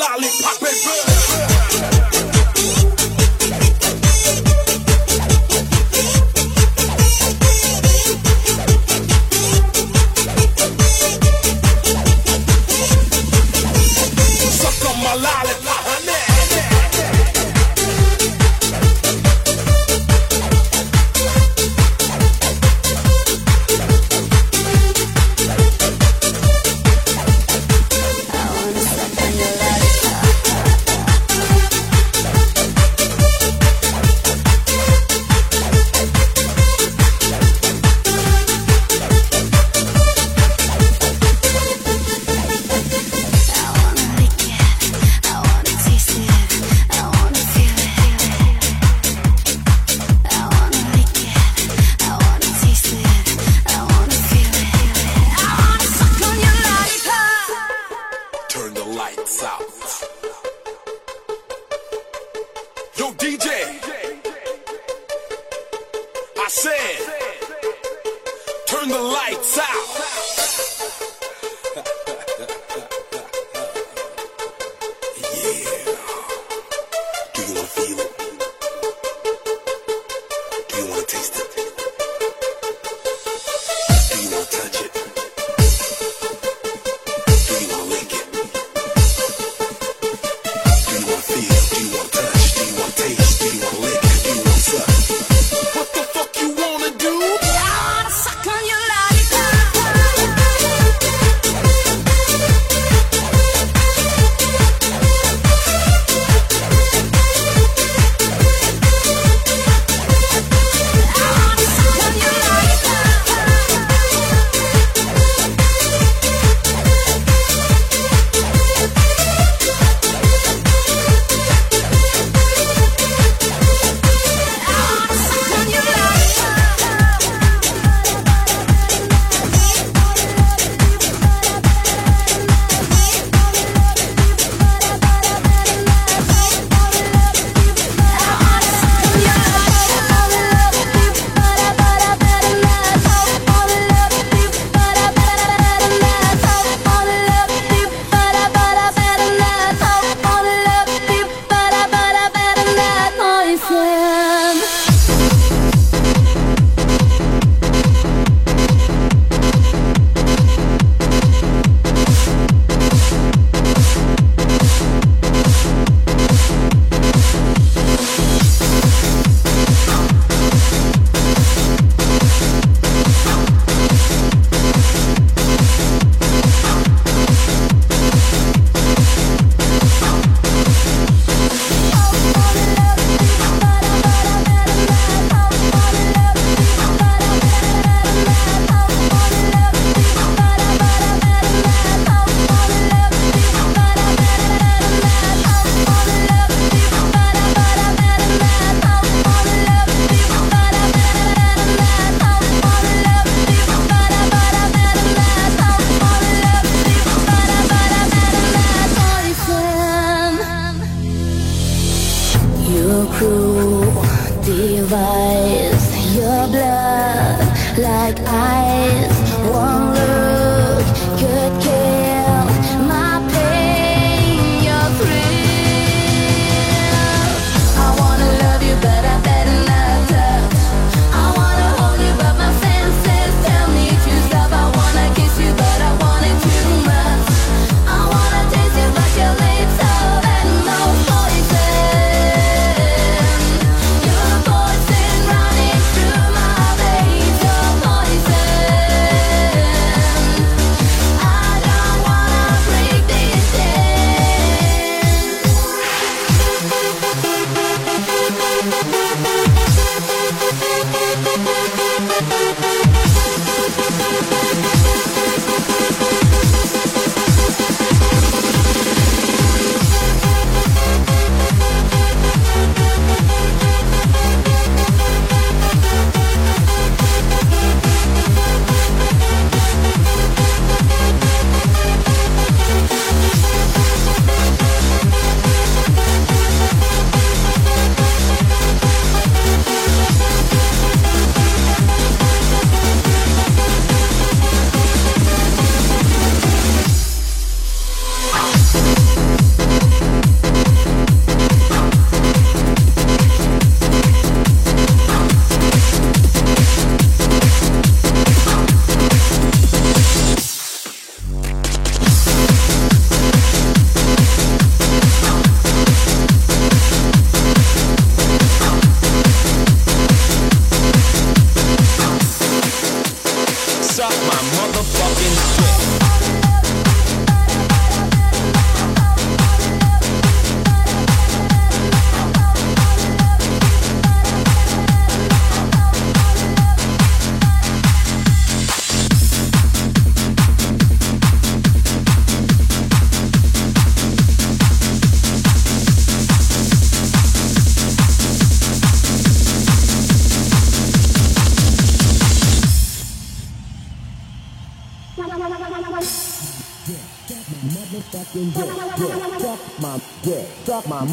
lollipop and blow.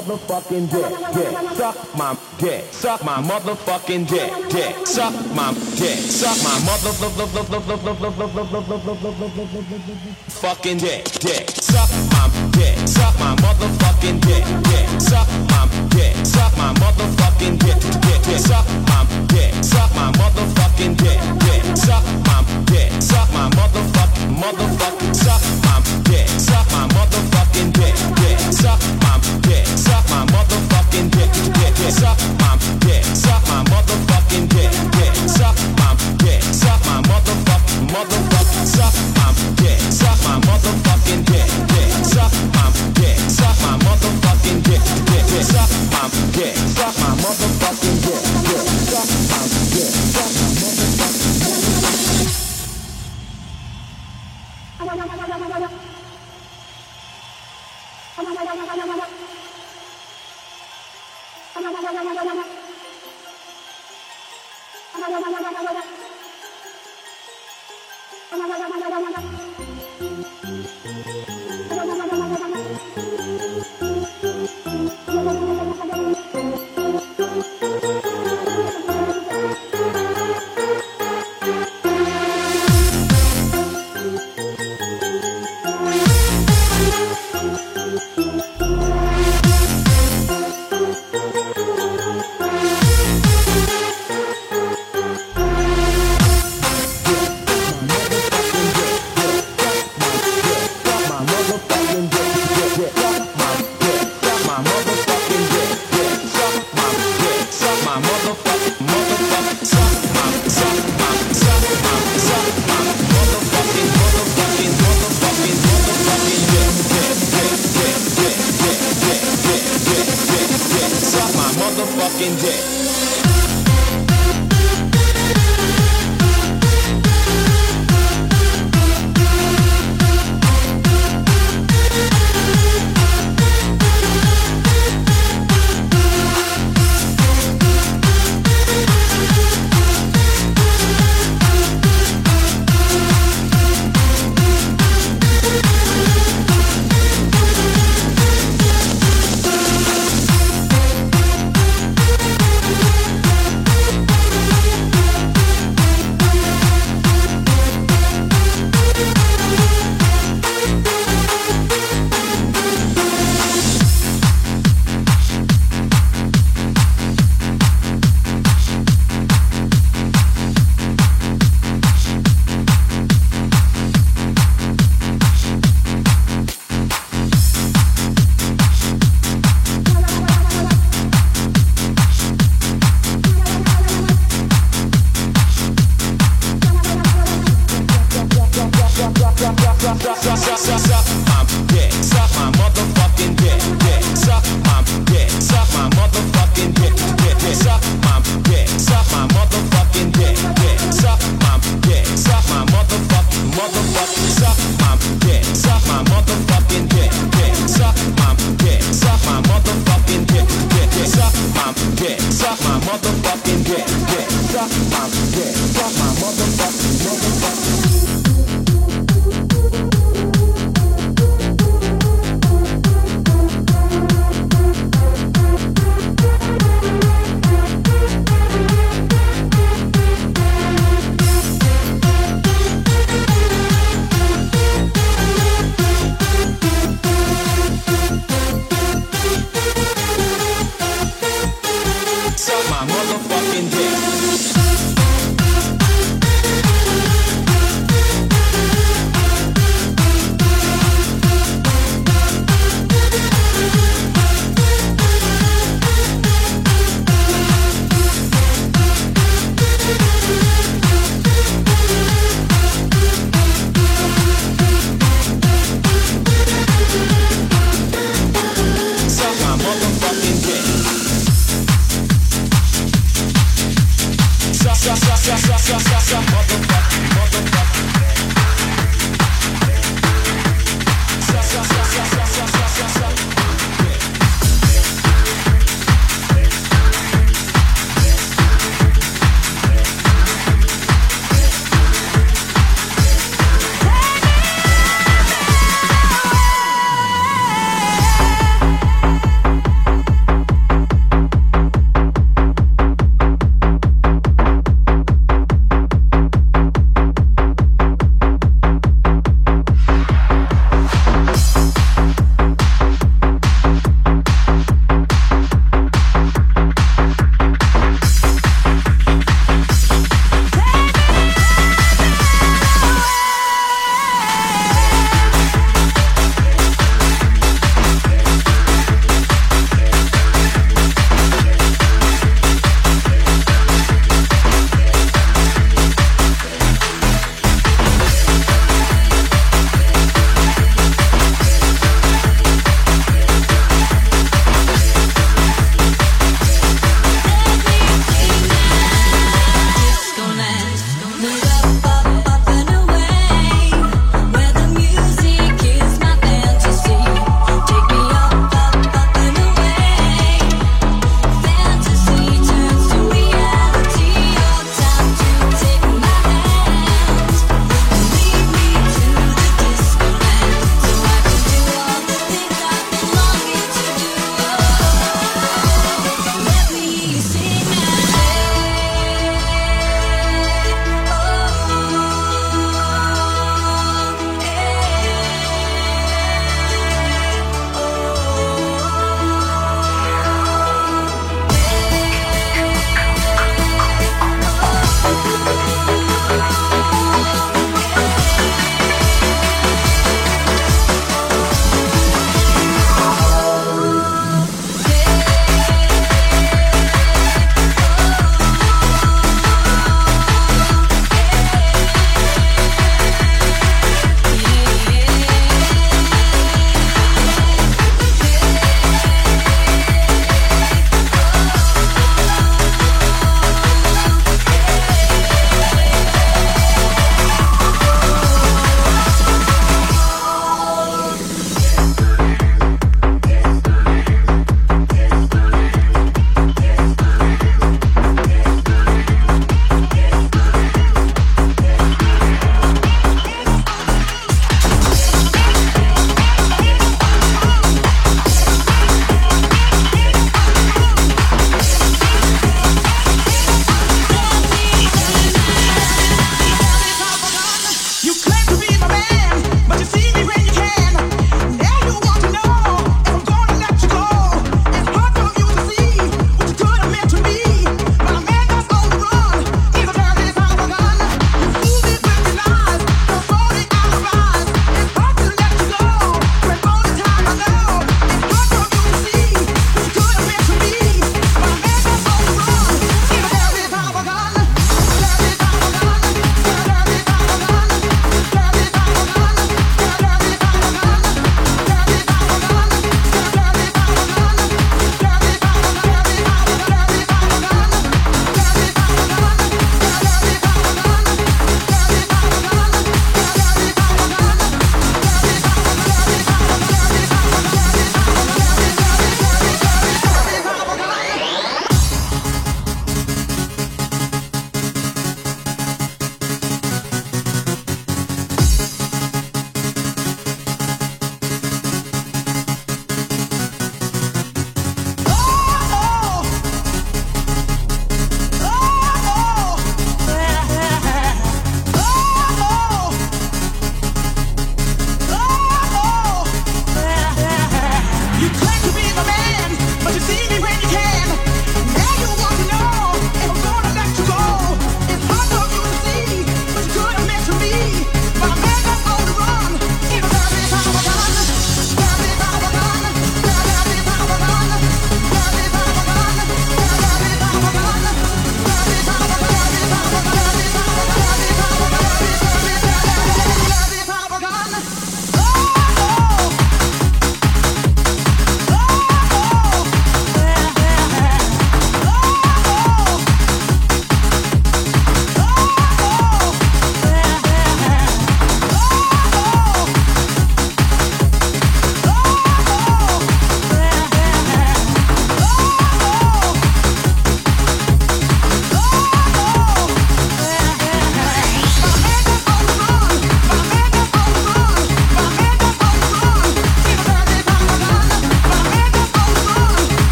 motherfucking dick, dick. Suck my dick. Suck my motherfucking dick, dick. Suck my dick. Suck my motherfucking fucking dick, dick. Suck my dick. Suck my motherfucking dick, dick. Suck my dick. Suck my motherfucking dick, dick. dick. Suck my dick. Suck my motherfucking dick, dick. Suck my dick. Suck my motherfucking motherfucking suck my dick. Suck my motherfucking dick.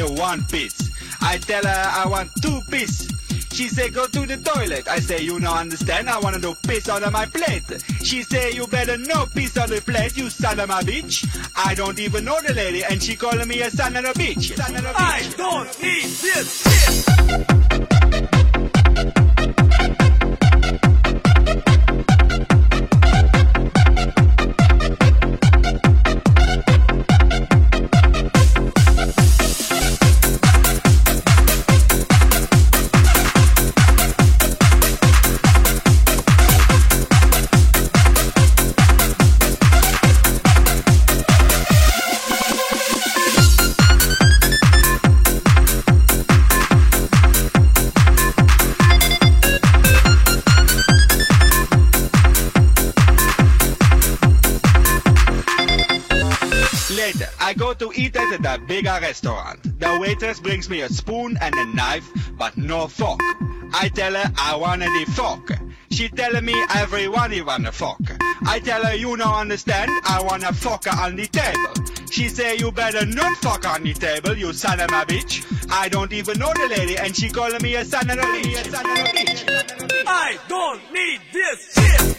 Only one piece. I tell her I want two pieces. She say go to the toilet. I say you no understand. I wanna do piss on my plate. She say you better no piss on the plate, you son of a bitch. I don't even know the lady, and she calling me a son of a bitch. Son of a bitch. I don't need this at a bigger restaurant. The waitress brings me a spoon and a knife, but no fork. I tell her I want the fork. She telling me everyone you want a fork. I tell her you don't understand, I want a fork on the table. She say you better not fuck on the table, you son of a bitch. I don't even know the lady and she calling me a son of a bitch. I don't need this shit.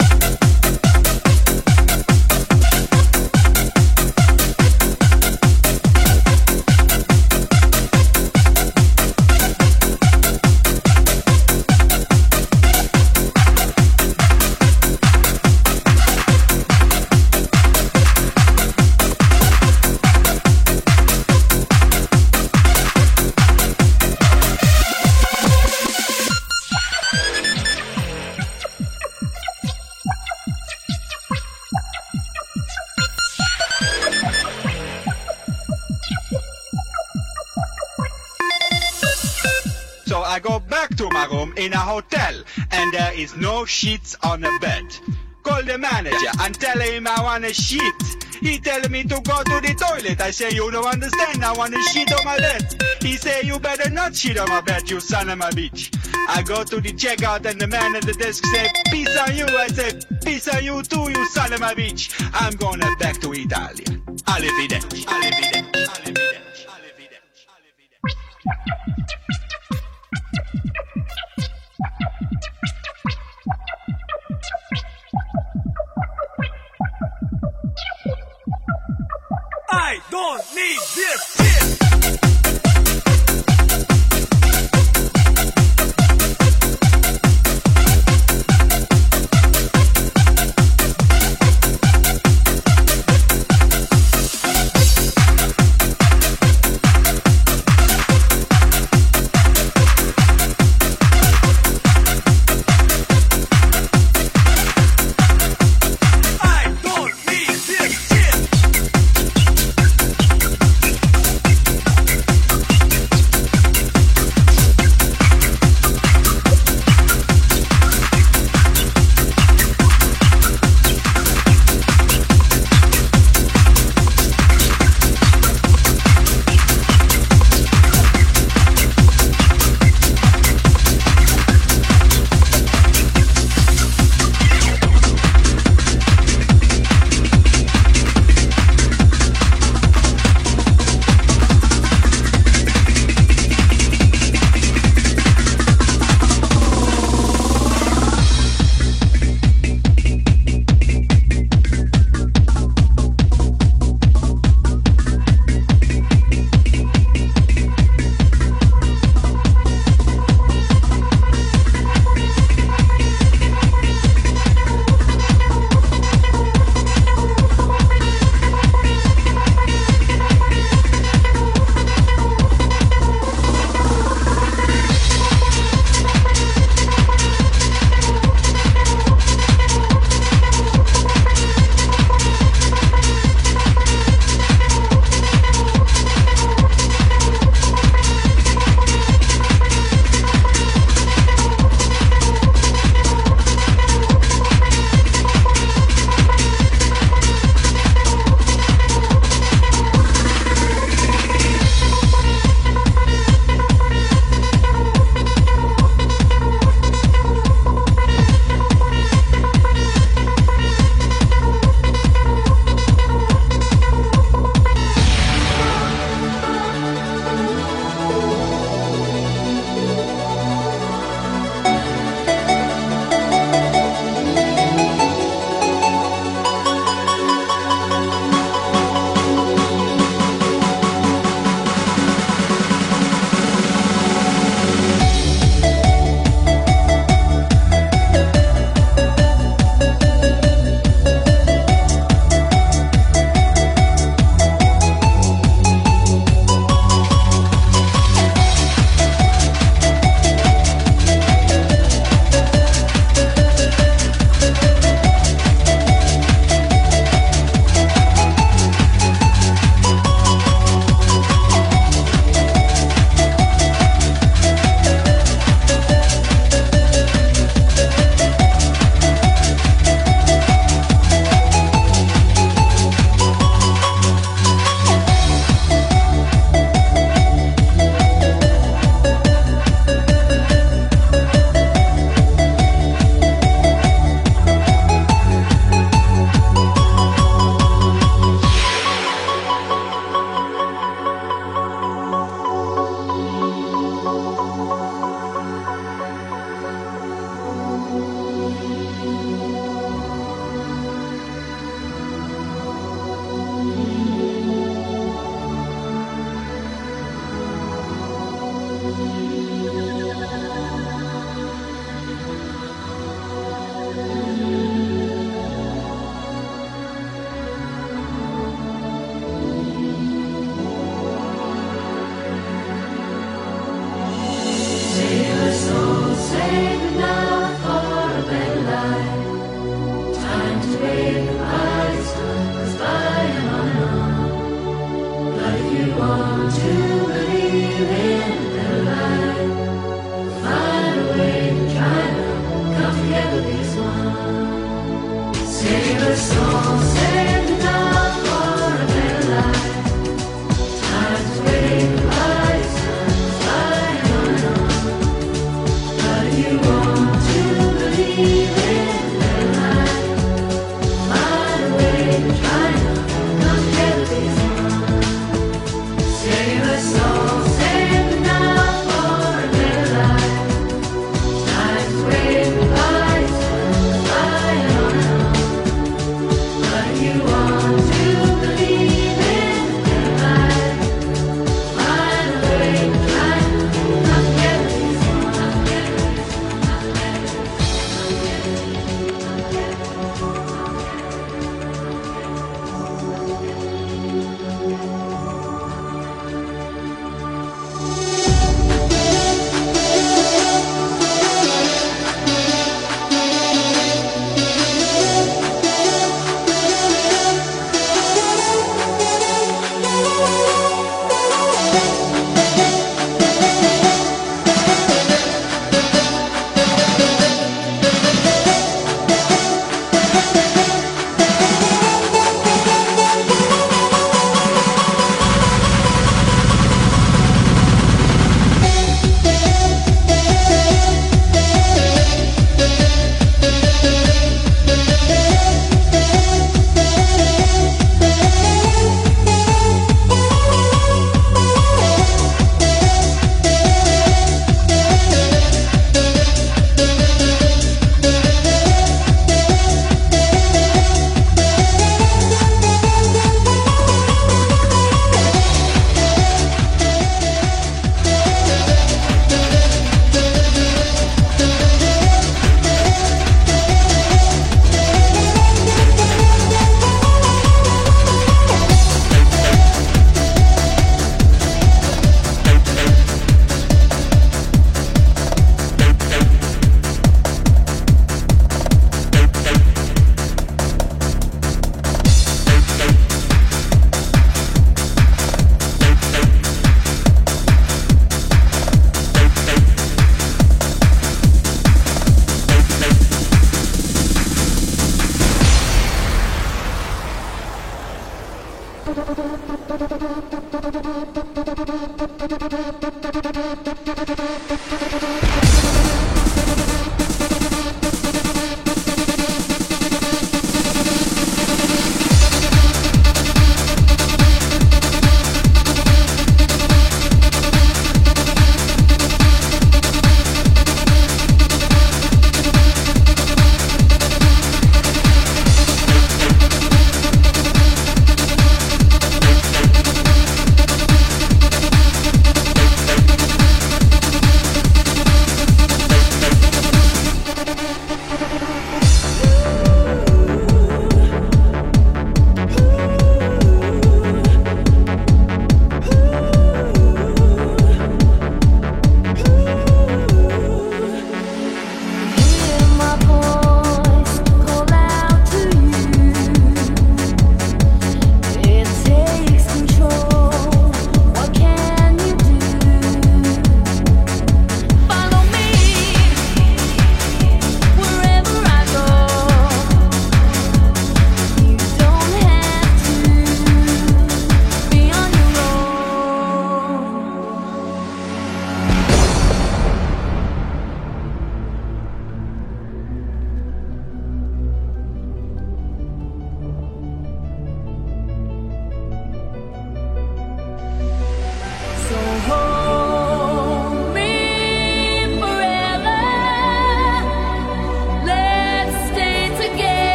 Is no sheets on the bed. Call the manager and tell him I want a sheet. He tell me to go to the toilet. I say, you don't understand. I want a sheet on my bed. He say, you better not sheet on my bed, you son of a bitch. I go to the checkout and the man at the desk say, peace on you. I say, peace on you too, you son of a bitch. I'm gonna back to Italy. Arrivederci. Arrivederci. Arrivederci. Arrivederci. I don't need this